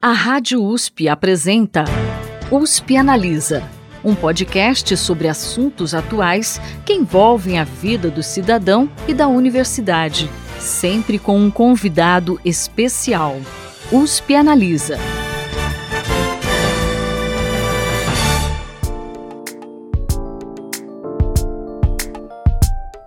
A Rádio USP apresenta USP Analisa, um podcast sobre assuntos atuais que envolvem a vida do cidadão e da universidade, sempre com um convidado especial. USP Analisa.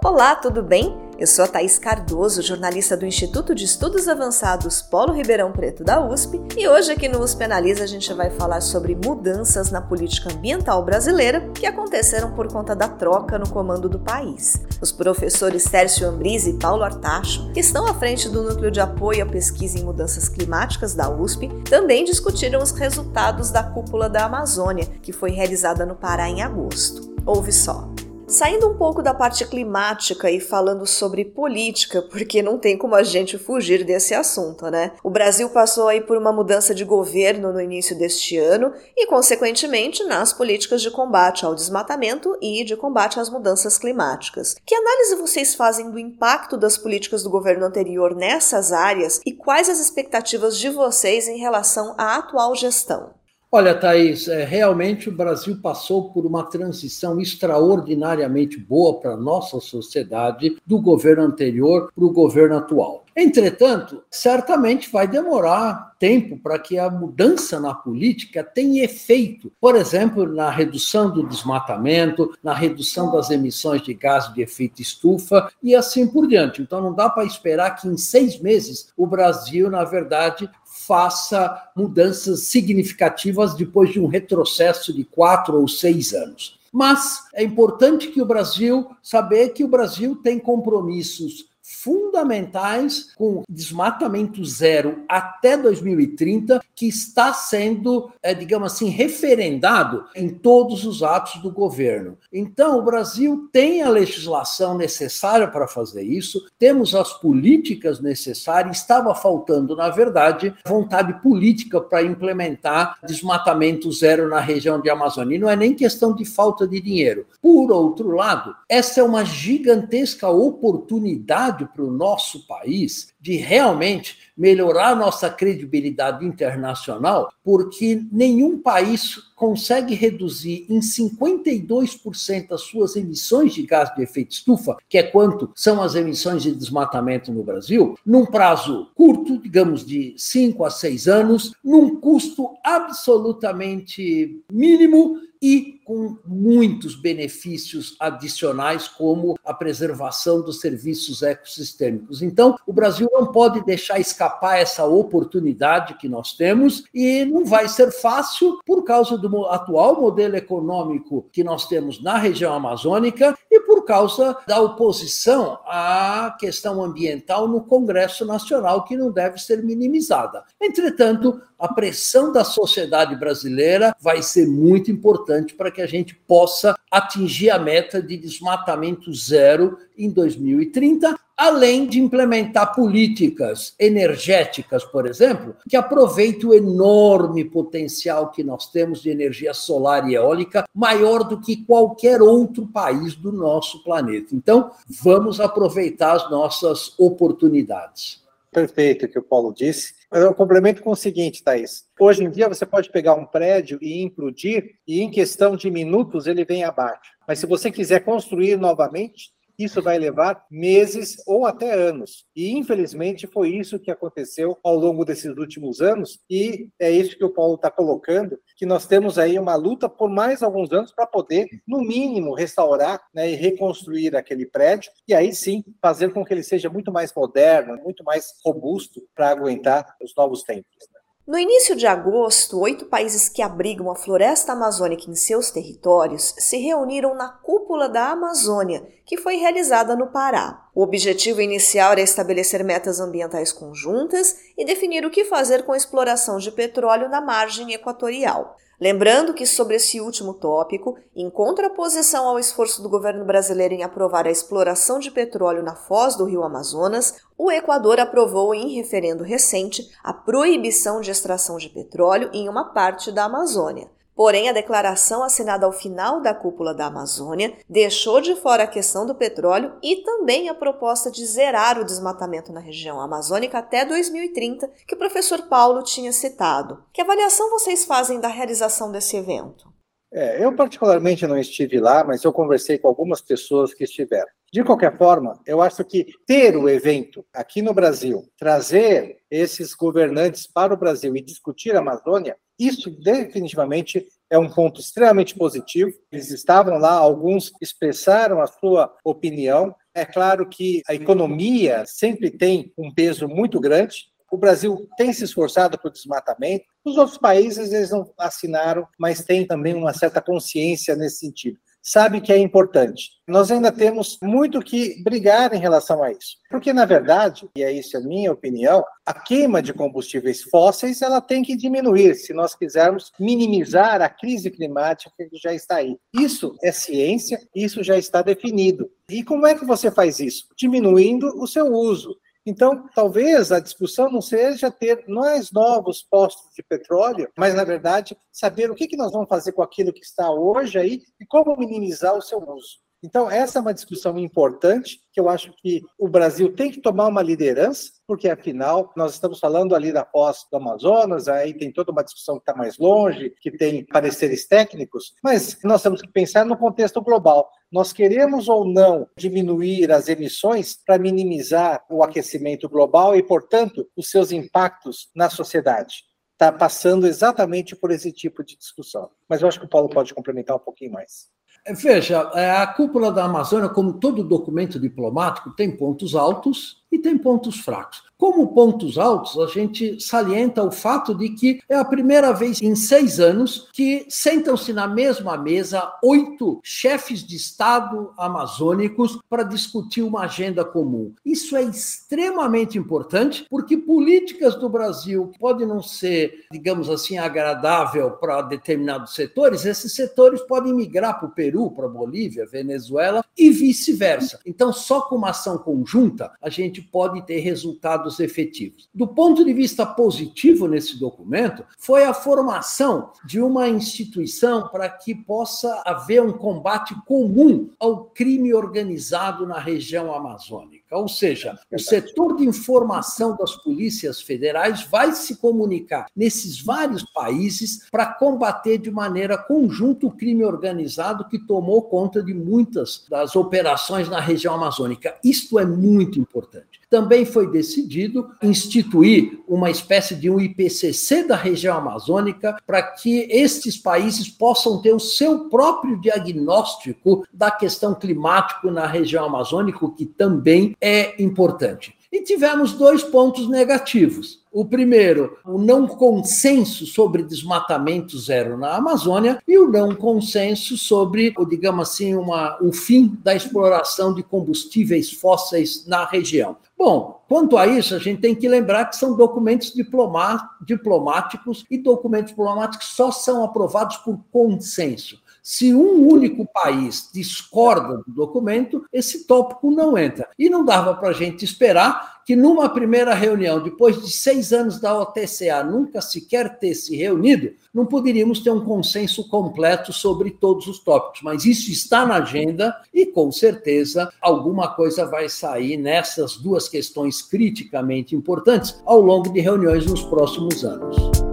Olá, tudo bem? Eu sou a Thaís Cardoso, jornalista do Instituto de Estudos Avançados Polo Ribeirão Preto da USP, e hoje aqui no USP Analisa a gente vai falar sobre mudanças na política ambiental brasileira que aconteceram por conta da troca no comando do país. Os professores Tércio Ambrise e Paulo Artacho, que estão à frente do Núcleo de Apoio à Pesquisa em Mudanças Climáticas da USP, também discutiram os resultados da Cúpula da Amazônia, que foi realizada no Pará em agosto. Ouve só. Saindo um pouco da parte climática e falando sobre política, porque não tem como a gente fugir desse assunto, né? O Brasil passou aí por uma mudança de governo no início deste ano e, consequentemente, nas políticas de combate ao desmatamento e de combate às mudanças climáticas. Que análise vocês fazem do impacto das políticas do governo anterior nessas áreas e quais as expectativas de vocês em relação à atual gestão? Olha, Thaís, é, realmente o Brasil passou por uma transição extraordinariamente boa para a nossa sociedade do governo anterior para o governo atual. Entretanto, certamente vai demorar tempo para que a mudança na política tenha efeito, por exemplo, na redução do desmatamento, na redução das emissões de gás de efeito estufa e assim por diante. Então, não dá para esperar que em seis meses o Brasil, na verdade, faça mudanças significativas depois de um retrocesso de quatro ou seis anos. Mas é importante que o Brasil saber que o Brasil tem compromissos fundamentais com desmatamento zero até 2030, que está sendo, é, digamos assim, referendado em todos os atos do governo. Então, o Brasil tem a legislação necessária para fazer isso, temos as políticas necessárias, estava faltando, na verdade, vontade política para implementar desmatamento zero na região de Amazônia. E não é nem questão de falta de dinheiro. Por outro lado, essa é uma gigantesca oportunidade para o nosso país de realmente melhorar nossa credibilidade internacional, porque nenhum país consegue reduzir em 52% as suas emissões de gás de efeito estufa, que é quanto são as emissões de desmatamento no Brasil, num prazo curto, digamos de 5 a 6 anos, num custo absolutamente mínimo e com muitos benefícios adicionais, como a preservação dos serviços ecossistêmicos. Então, o Brasil não pode deixar escapar essa oportunidade que nós temos e não vai ser fácil por causa do atual modelo econômico que nós temos na região amazônica e por causa da oposição à questão ambiental no Congresso Nacional, que não deve ser minimizada. Entretanto, a pressão da sociedade brasileira vai ser muito importante para que que a gente possa atingir a meta de desmatamento zero em 2030, além de implementar políticas energéticas, por exemplo, que aproveitem o enorme potencial que nós temos de energia solar e eólica, maior do que qualquer outro país do nosso planeta. Então, vamos aproveitar as nossas oportunidades. Perfeito o que o Paulo disse. Eu complemento com o seguinte, Thaís. Hoje em dia você pode pegar um prédio e implodir e em questão de minutos ele vem abaixo. Mas se você quiser construir novamente, isso vai levar meses ou até anos. E, infelizmente, foi isso que aconteceu ao longo desses últimos anos, e é isso que o Paulo está colocando, que nós temos aí uma luta por mais alguns anos para poder, no mínimo, restaurar né, e reconstruir aquele prédio, e aí sim fazer com que ele seja muito mais moderno, muito mais robusto para aguentar os novos tempos. No início de agosto, oito países que abrigam a floresta amazônica em seus territórios se reuniram na Cúpula da Amazônia, que foi realizada no Pará. O objetivo inicial era estabelecer metas ambientais conjuntas e definir o que fazer com a exploração de petróleo na margem equatorial. Lembrando que, sobre esse último tópico, em contraposição ao esforço do governo brasileiro em aprovar a exploração de petróleo na foz do rio Amazonas, o Equador aprovou em referendo recente a proibição de extração de petróleo em uma parte da Amazônia. Porém, a declaração assinada ao final da cúpula da Amazônia deixou de fora a questão do petróleo e também a proposta de zerar o desmatamento na região amazônica até 2030, que o professor Paulo tinha citado. Que avaliação vocês fazem da realização desse evento? É, eu particularmente não estive lá, mas eu conversei com algumas pessoas que estiveram. De qualquer forma, eu acho que ter o evento aqui no Brasil, trazer esses governantes para o Brasil e discutir a Amazônia, isso definitivamente é um ponto extremamente positivo. Eles estavam lá, alguns expressaram a sua opinião. É claro que a economia sempre tem um peso muito grande, o Brasil tem se esforçado por desmatamento. Os outros países eles não assinaram, mas têm também uma certa consciência nesse sentido. Sabe que é importante. Nós ainda temos muito que brigar em relação a isso. Porque, na verdade, e é isso a minha opinião, a queima de combustíveis fósseis ela tem que diminuir se nós quisermos minimizar a crise climática que já está aí. Isso é ciência, isso já está definido. E como é que você faz isso? Diminuindo o seu uso. Então, talvez a discussão não seja ter mais novos postos de petróleo, mas, na verdade, saber o que, nós vamos fazer com aquilo que está hoje aí e como minimizar o seu uso. Então, essa é uma discussão importante que eu acho que o Brasil tem que tomar uma liderança, porque afinal nós estamos falando ali da pós do Amazonas, aí tem toda uma discussão que está mais longe, que tem pareceres técnicos, mas nós temos que pensar no contexto global. Nós queremos ou não diminuir as emissões para minimizar o aquecimento global e, portanto, os seus impactos na sociedade. Está passando exatamente por esse tipo de discussão. Mas eu acho que o Paulo pode complementar um pouquinho mais. Veja, é, a cúpula da Amazônia, como todo documento diplomático, tem pontos altos e tem pontos fracos. Como pontos altos, a gente salienta o fato de que é a primeira vez em seis anos que sentam-se na mesma mesa oito chefes de Estado amazônicos para discutir uma agenda comum. Isso é extremamente importante, porque políticas do Brasil podem não ser, digamos assim, agradável para determinados setores, esses setores podem migrar para o Peru, para a Bolívia, Venezuela e vice-versa. Então, só com uma ação conjunta, a gente pode ter resultados resultados efetivos. Do ponto de vista positivo nesse documento, foi a formação de uma instituição para que possa haver um combate comum ao crime organizado na região amazônica. Ou seja, o setor de informação das polícias federais vai se comunicar nesses vários países para combater de maneira conjunta o crime organizado que tomou conta de muitas das operações na região amazônica. Isto é muito importante. Também foi decidido instituir uma espécie de um IPCC da região amazônica para que estes países possam ter o seu próprio diagnóstico da questão climática na região amazônica, que também é importante. E tivemos dois pontos negativos. O primeiro, o não consenso sobre desmatamento zero na Amazônia e o não consenso sobre, digamos assim, uma, o fim da exploração de combustíveis fósseis na região. Bom, quanto a isso, a gente tem que lembrar que são documentos diplomáticos e documentos diplomáticos só são aprovados por consenso. Se um único país discorda do documento, esse tópico não entra. E não dava para a gente esperar que, numa primeira reunião, depois de seis anos da OTCA, nunca sequer ter se reunido, não poderíamos ter um consenso completo sobre todos os tópicos. Mas isso está na agenda e, com certeza, alguma coisa vai sair nessas duas questões criticamente importantes ao longo de reuniões nos próximos anos.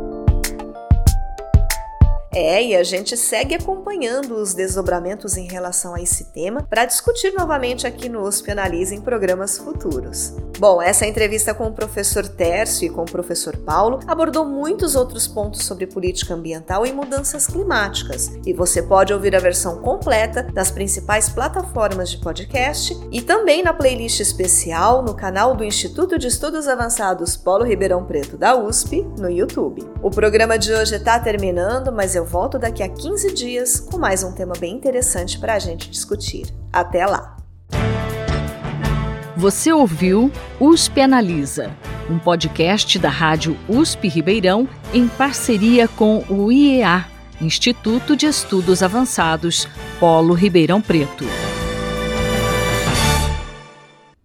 É, e a gente segue acompanhando os desdobramentos em relação a esse tema para discutir novamente aqui no USP Analisa em programas futuros. Bom, essa entrevista com o professor Tércio e com o professor Paulo abordou muitos outros pontos sobre política ambiental e mudanças climáticas, e você pode ouvir a versão completa nas principais plataformas de podcast e também na playlist especial no canal do Instituto de Estudos Avançados Polo Ribeirão Preto da USP no YouTube. O programa de hoje está terminando, mas eu volto daqui a 15 dias com mais um tema bem interessante para a gente discutir. Até lá! Você ouviu USP Analisa, um podcast da Rádio USP Ribeirão em parceria com o IEA, Instituto de Estudos Avançados, Polo Ribeirão Preto.